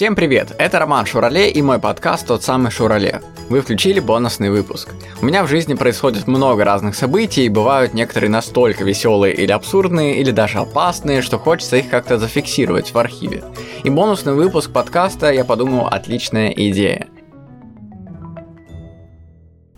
Всем привет! Это Роман Шурале и мой подкаст «Тот самый Шурале». Вы включили бонусный выпуск. У меня в жизни происходит много разных событий, и бывают некоторые настолько веселые или абсурдные, или даже опасные, что хочется их как-то зафиксировать в архиве. И бонусный выпуск подкаста, я подумал, отличная идея –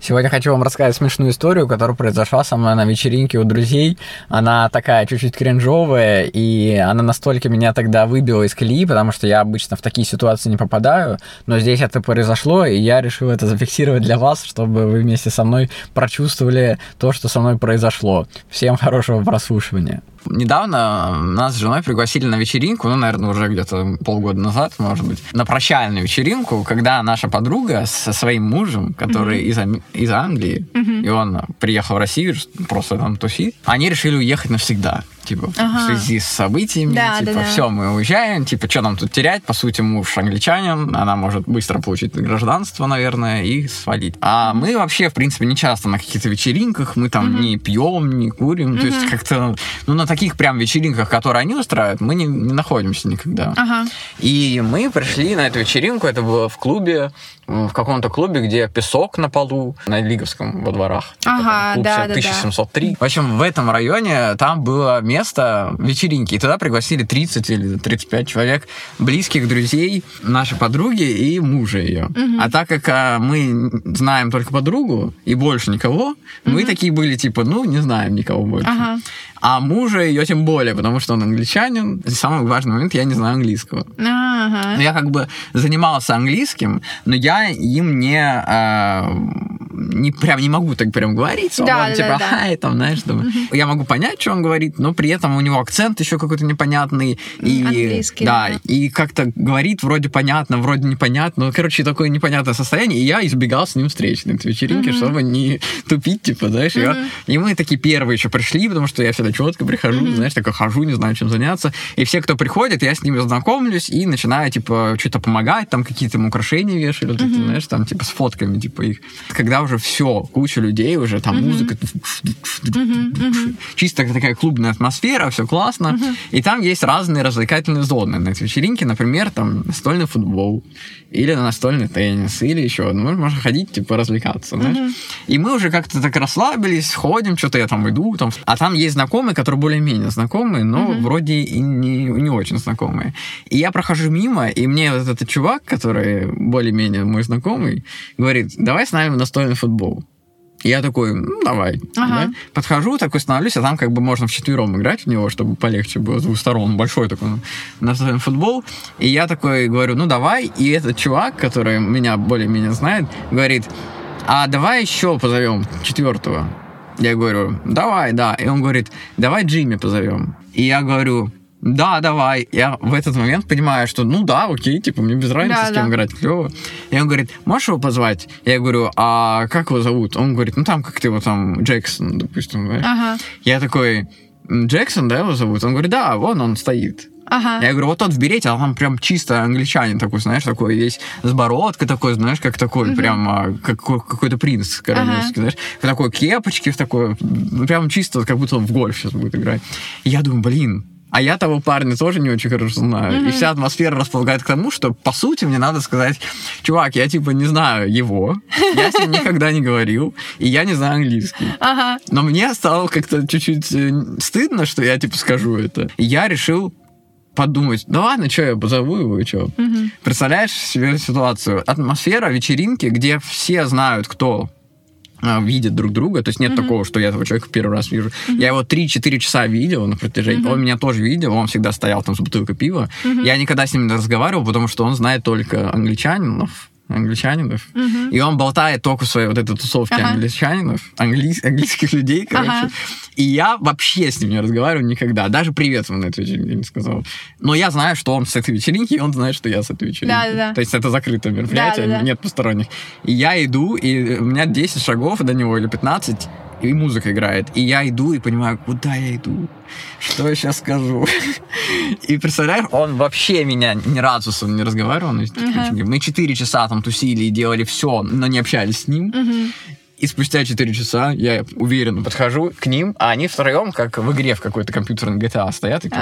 Сегодня хочу вам рассказать смешную историю, которая произошла со мной на вечеринке у друзей. Она такая чуть-чуть кринжовая, и она настолько меня тогда выбила из колеи, потому что я обычно в такие ситуации не попадаю, но здесь это произошло, и я решил это зафиксировать для вас, чтобы вы вместе со мной прочувствовали то, что со мной произошло. Всем хорошего прослушивания. Недавно нас с женой пригласили на вечеринку, ну, наверное, уже где-то полгода назад, может быть, на прощальную вечеринку, когда наша подруга со своим мужем, который mm-hmm. из, из Англии, mm-hmm. и он приехал в Россию просто там тусить, они решили уехать навсегда типа, ага. в связи с событиями, да, типа, да, да. все, мы уезжаем, типа, что нам тут терять, по сути, муж англичанин, она может быстро получить гражданство, наверное, и свалить. А мы вообще, в принципе, не часто на каких-то вечеринках, мы там угу. не пьем, не курим, угу. то есть как-то, ну, на таких прям вечеринках, которые они устраивают, мы не, не находимся никогда. Ага. И мы пришли на эту вечеринку, это было в клубе, в каком-то клубе, где песок на полу, на Лиговском во дворах. Ага, клуб да, 1703. Да, да. В общем, в этом районе там было место вечеринки, и туда пригласили 30 или 35 человек, близких друзей нашей подруги и мужа ее. Угу. А так как а, мы знаем только подругу и больше никого, угу. мы такие были типа, ну, не знаем никого больше. Ага. А мужа ее тем более, потому что он англичанин. И самый важный момент, я не знаю английского. Ага. Я как бы занимался английским, но я им не, э, не прям не могу так прям говорить. Да, он, да, типа, да. хай, там, знаешь, там. Угу. Я могу понять, что он говорит, но при этом у него акцент еще какой-то непонятный. И, Английский. Да, да, и как-то говорит вроде понятно, вроде непонятно. Ну, короче, такое непонятное состояние. И я избегал с ним встреч на этой вечеринке, угу. чтобы не тупить, типа, знаешь. Угу. Я... И мы такие первые еще пришли, потому что я всегда четко прихожу, mm-hmm. знаешь, такой хожу, не знаю, чем заняться. И все, кто приходит, я с ними знакомлюсь и начинаю, типа, что-то помогать, там какие-то украшения вешали, вот mm-hmm. эти, знаешь, там, типа, с фотками, типа, их. Когда уже все, куча людей уже, там mm-hmm. музыка, mm-hmm. чисто такая клубная атмосфера, все классно. И там есть разные развлекательные зоны на этой вечеринке, например, там, настольный футбол, или на настольный теннис, или еще. Ну, можно ходить, типа, развлекаться, знаешь. И мы уже как-то так расслабились, ходим, что-то я там иду, там, а там есть знакомые, которые более-менее знакомые, но вроде и не, не очень знакомые. И я прохожу мимо, и мне вот этот чувак, который более-менее мой знакомый, говорит, давай с нами в настольный футбол. Я такой, ну, давай. Ага. Да? Подхожу, такой становлюсь, а там как бы можно вчетвером играть в него, чтобы полегче было с двух сторон. Большой такой настольный футбол. И я такой говорю, ну, давай. И этот чувак, который меня более-менее знает, говорит, а давай еще позовем четвертого. Я говорю, давай, да. И он говорит, давай Джимми позовем. И я говорю, да, давай. Я в этот момент понимаю, что ну да, окей, типа, мне без разницы, да, с кем да. играть, клево. И он говорит, можешь его позвать? Я говорю, а как его зовут? Он говорит, ну там как-то его там Джексон, допустим, знаешь. Ага. Я такой, Джексон, да, его зовут? Он говорит, да, вон он стоит. Ага. Я говорю, вот тот в берете, а там прям чисто англичанин такой, знаешь, такой весь с бородкой такой, знаешь, как такой, угу. прям а, как, какой-то принц королевский, ага. знаешь, в такой кепочке, в такой, прям чисто, как будто он в гольф сейчас будет играть. И я думаю, блин, а я того парня тоже не очень хорошо знаю. Mm-hmm. И вся атмосфера располагает к тому, что, по сути, мне надо сказать, чувак, я, типа, не знаю его, я с ним никогда не говорил, и я не знаю английский. Ага. Но мне стало как-то чуть-чуть э, стыдно, что я, типа, скажу это. И я решил подумать, да ладно, что я позову его и что. Угу. Представляешь себе ситуацию? Атмосфера вечеринки, где все знают, кто видят друг друга. То есть нет mm-hmm. такого, что я этого человека первый раз вижу. Mm-hmm. Я его 3-4 часа видел на протяжении. Mm-hmm. Он меня тоже видел, он всегда стоял там с бутылкой пива. Mm-hmm. Я никогда с ним не разговаривал, потому что он знает только англичанинов англичанинов. Угу. И он болтает только в своей вот этой тусовке ага. англичанинов, англи... английских людей, короче. Ага. И я вообще с ним не разговариваю никогда. Даже привет ему на этой вечеринке не сказал. Но я знаю, что он с этой вечеринки, и он знает, что я с этой вечеринки. Да, да. То есть это закрытое мероприятие, да, да, нет посторонних. И я иду, и у меня 10 шагов до него или 15, и музыка играет. И я иду и понимаю, куда я иду, что я сейчас скажу. И представляешь, он вообще меня ни разу со мной не разговаривал. Uh-huh. Мы четыре часа там тусили и делали все, но не общались с ним. Uh-huh. И спустя 4 часа я уверенно подхожу к ним, а они втроем, как в игре в какой-то компьютерной GTA, стоят такие...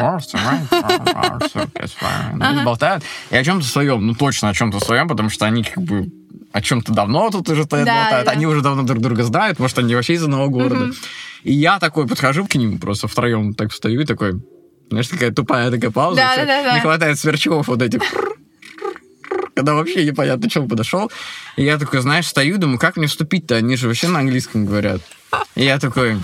болтают. И о чем-то своем, ну точно о чем-то своем, потому что они как бы о чем-то давно тут уже стоят, Да, болтают. да. Они уже давно друг друга знают, может, они вообще из одного города. И я такой подхожу к ним, просто втроем так встаю и такой... Знаешь, такая тупая такая пауза. Да, да, да, да. Не хватает сверчков вот этих когда вообще непонятно, чем подошел. И я такой, знаешь, стою, думаю, как мне вступить-то? Они же вообще на английском говорят. И я такой,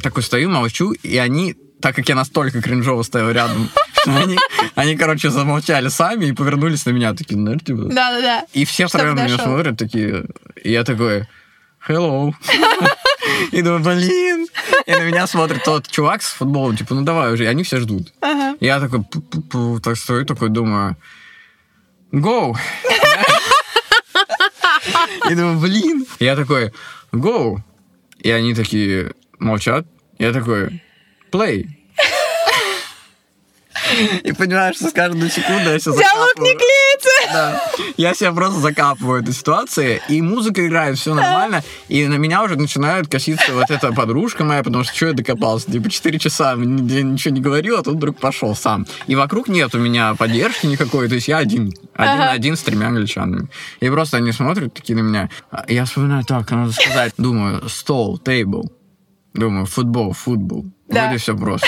такой стою, молчу, и они, так как я настолько кринжово стоял рядом, они, они, короче, замолчали сами и повернулись на меня, такие, знаешь, типа... Да-да-да. И все втроем на меня смотрят, такие... И я такой, hello. И думаю, блин. И на меня смотрит тот чувак с футболом, типа, ну давай уже. И они все ждут. Ага. Я такой, так стою, такой думаю, go. И думаю, блин. Я такой, go. И они такие молчат. Я такой, play. И понимаешь, что с каждой секундой я себя Диалог не закапываю. Да. Я себя просто закапываю в этой ситуации, и музыка играет, все нормально, и на меня уже начинает коситься вот эта подружка моя, потому что что я докопался? Типа 4 часа мне ничего не говорил, а тут вдруг пошел сам. И вокруг нет у меня поддержки никакой, то есть я один, один на один с тремя англичанами. И просто они смотрят такие на меня. Я вспоминаю, так, надо сказать, думаю, стол, тейбл. Думаю, футбол, футбол. Да. Вроде все просто.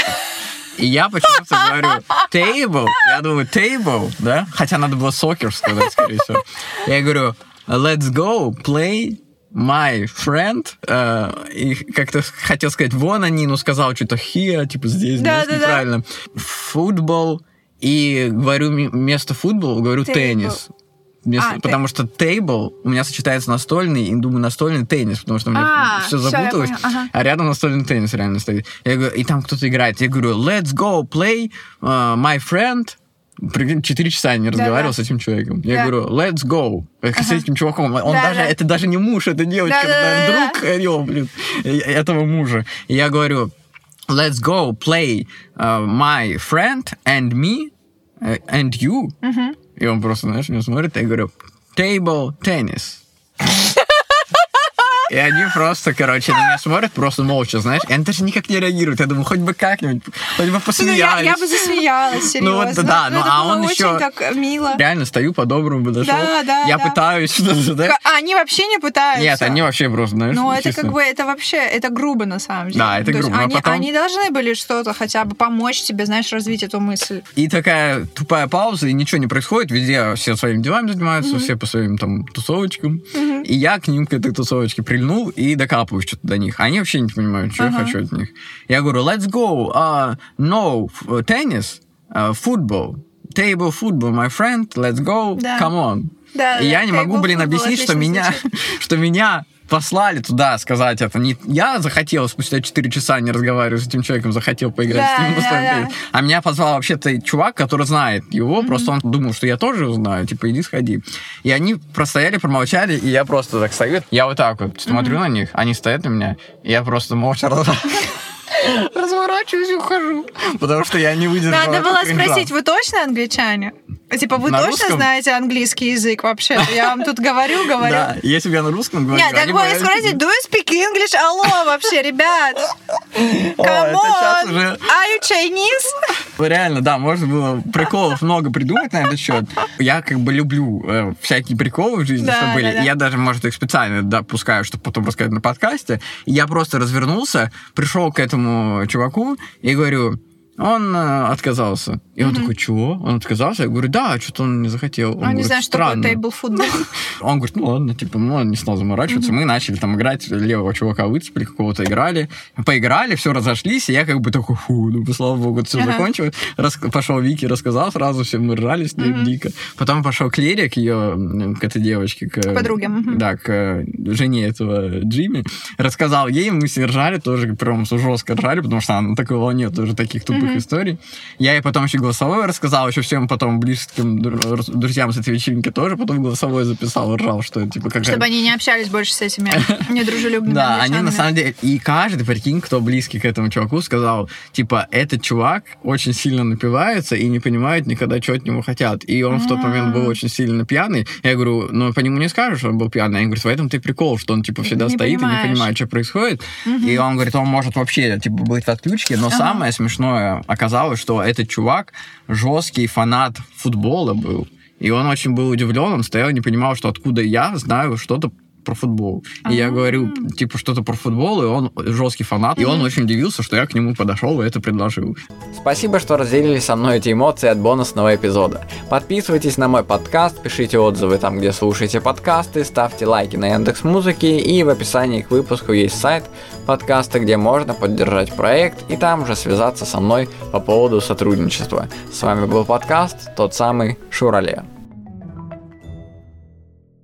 И я почему-то говорю table, я думаю table, да? Хотя надо было soccer сказать, скорее всего. Я говорю let's go play my friend. Э, и как-то хотел сказать вон они, но сказал что-то here, типа здесь, Да, знаешь, да, да. неправильно. Футбол. И говорю вместо футбол, говорю Table. теннис. Вместо- А, потому что table у меня сочетается настольный, и думаю, настольный теннис, потому что у меня А, все запуталось. ага. А рядом настольный теннис реально стоит. Я говорю, и там кто-то играет. Я говорю, let's go play uh, my friend. Прикинь, Четыре часа я не разговаривал с этим человеком. Я Да. говорю, let's go. Как С этим чуваком. Он Да, даже, да. это даже не муж, это девочка, Да, да, это, да, друг его, блин, э, этого мужа. И я говорю, let's go play uh, my friend and me uh, and you. И i on po prostu, wiesz, nie table tennis. И они просто, короче, на меня смотрят просто молча, знаешь, и они даже никак не реагируют. Я думаю, хоть бы как-нибудь, хоть бы Ну, я, посмеялись. я бы засмеялась, серьезно. Ну, вот да, ну, это а он еще- так мило. Реально стою по-доброму подошел. Да, да, Я да. пытаюсь что-то, да? А они вообще не пытаются. Нет, они вообще просто, знаешь, Ну, это как бы, это вообще, это грубо на самом деле. Да, это То грубо, Они, потом- они должны были что-то хотя бы помочь тебе, знаешь, развить эту мысль. И такая тупая пауза, и ничего не происходит. Везде все своими делами занимаются, все по своим там тусовочкам. И я к ним, к этой тусовочке, прильнул и докапываюсь что-то до них. Они вообще не понимают, что Ага. я хочу от них. Я говорю, let's go, uh, no, f- tennis, uh, football, table football, my friend, let's go, Да. come on. Да, и да, я не могу, блин, объяснить, что меня, что меня послали туда сказать это. Не я захотел спустя 4 часа не разговаривать с этим человеком, захотел поиграть Да, с ним. да, да. А меня позвал вообще-то чувак, который знает его, просто он думал, что я тоже знаю, типа, иди сходи. И они простояли, промолчали, и я просто так стою, я вот так вот смотрю на них, они стоят на меня, и я просто молча разворачиваюсь и ухожу, потому что я не выдержал Надо было кринжа. спросить, вы точно англичане? Типа, вы На точно русском? знаете английский язык вообще? Я вам тут говорю, говорю. Да, если бы я на русском говорю, Нет, так они было бы- спросить, do you speak English? Алло, вообще, ребят. Come on. Are you Chinese? Реально, да, можно было приколов много придумать на этот счет. Я как бы люблю э, всякие приколы в жизни, Да, что были. да, да. Я даже, может, их специально допускаю, чтобы потом рассказать на подкасте. И я просто развернулся, пришел к этому чуваку и говорю, он э, отказался. И он такой, чего? Он отказался? Я говорю, да, что-то он не захотел. Он Он не говорит, знаю, что такое тейбл футбол. Он говорит, ну ладно, типа, ну он не стал заморачиваться. Мы начали там играть, левого чувака выцепили, какого-то играли. Поиграли, все разошлись, и я как бы такой, фу, ну, слава богу, все Ага. закончилось. Рас- Пошел Вики, рассказал сразу, все мы ржали с ней дико. Потом пошел к Лере, к ее, к этой девочке. К, подруге, мгм. Да, к жене этого Джимми. Рассказал ей, мы с ней ржали, тоже прям жестко ржали, потому что она на такой волне тоже таких тупых mm-hmm. историй. Я ей потом еще голосовое рассказал, еще всем потом близким друзьям с этой вечеринки тоже потом голосовое записал, ржал, что типа как... Чтобы они не общались больше с этими недружелюбными Да, они на самом деле... И каждый, прикинь, кто близкий к этому чуваку, сказал, типа, этот чувак очень сильно напивается и не понимает никогда, что от него хотят. И он в тот момент был очень сильно пьяный. Я говорю, ну, по нему не скажешь, что он был пьяный. Я говорю, в этом ты прикол, что он, типа, всегда стоит и не понимает, что происходит. И он говорит, он может вообще, типа, быть в отключке. Но самое смешное оказалось, что этот чувак жесткий фанат футбола был. И он очень был удивлен, он стоял, не понимал, что откуда я знаю что-то про футбол. И я говорю, типа, что-то про футбол, и он жесткий фанат, и он очень удивился, что я к нему подошел и это предложил. Спасибо, что разделили со мной эти эмоции от бонусного эпизода. Подписывайтесь на мой подкаст, пишите отзывы там, где слушаете подкасты, ставьте лайки на Яндекс Музыки, и в описании к выпуску есть сайт подкаста, где можно поддержать проект и там же связаться со мной по поводу сотрудничества. С вами был подкаст, тот самый Шурале.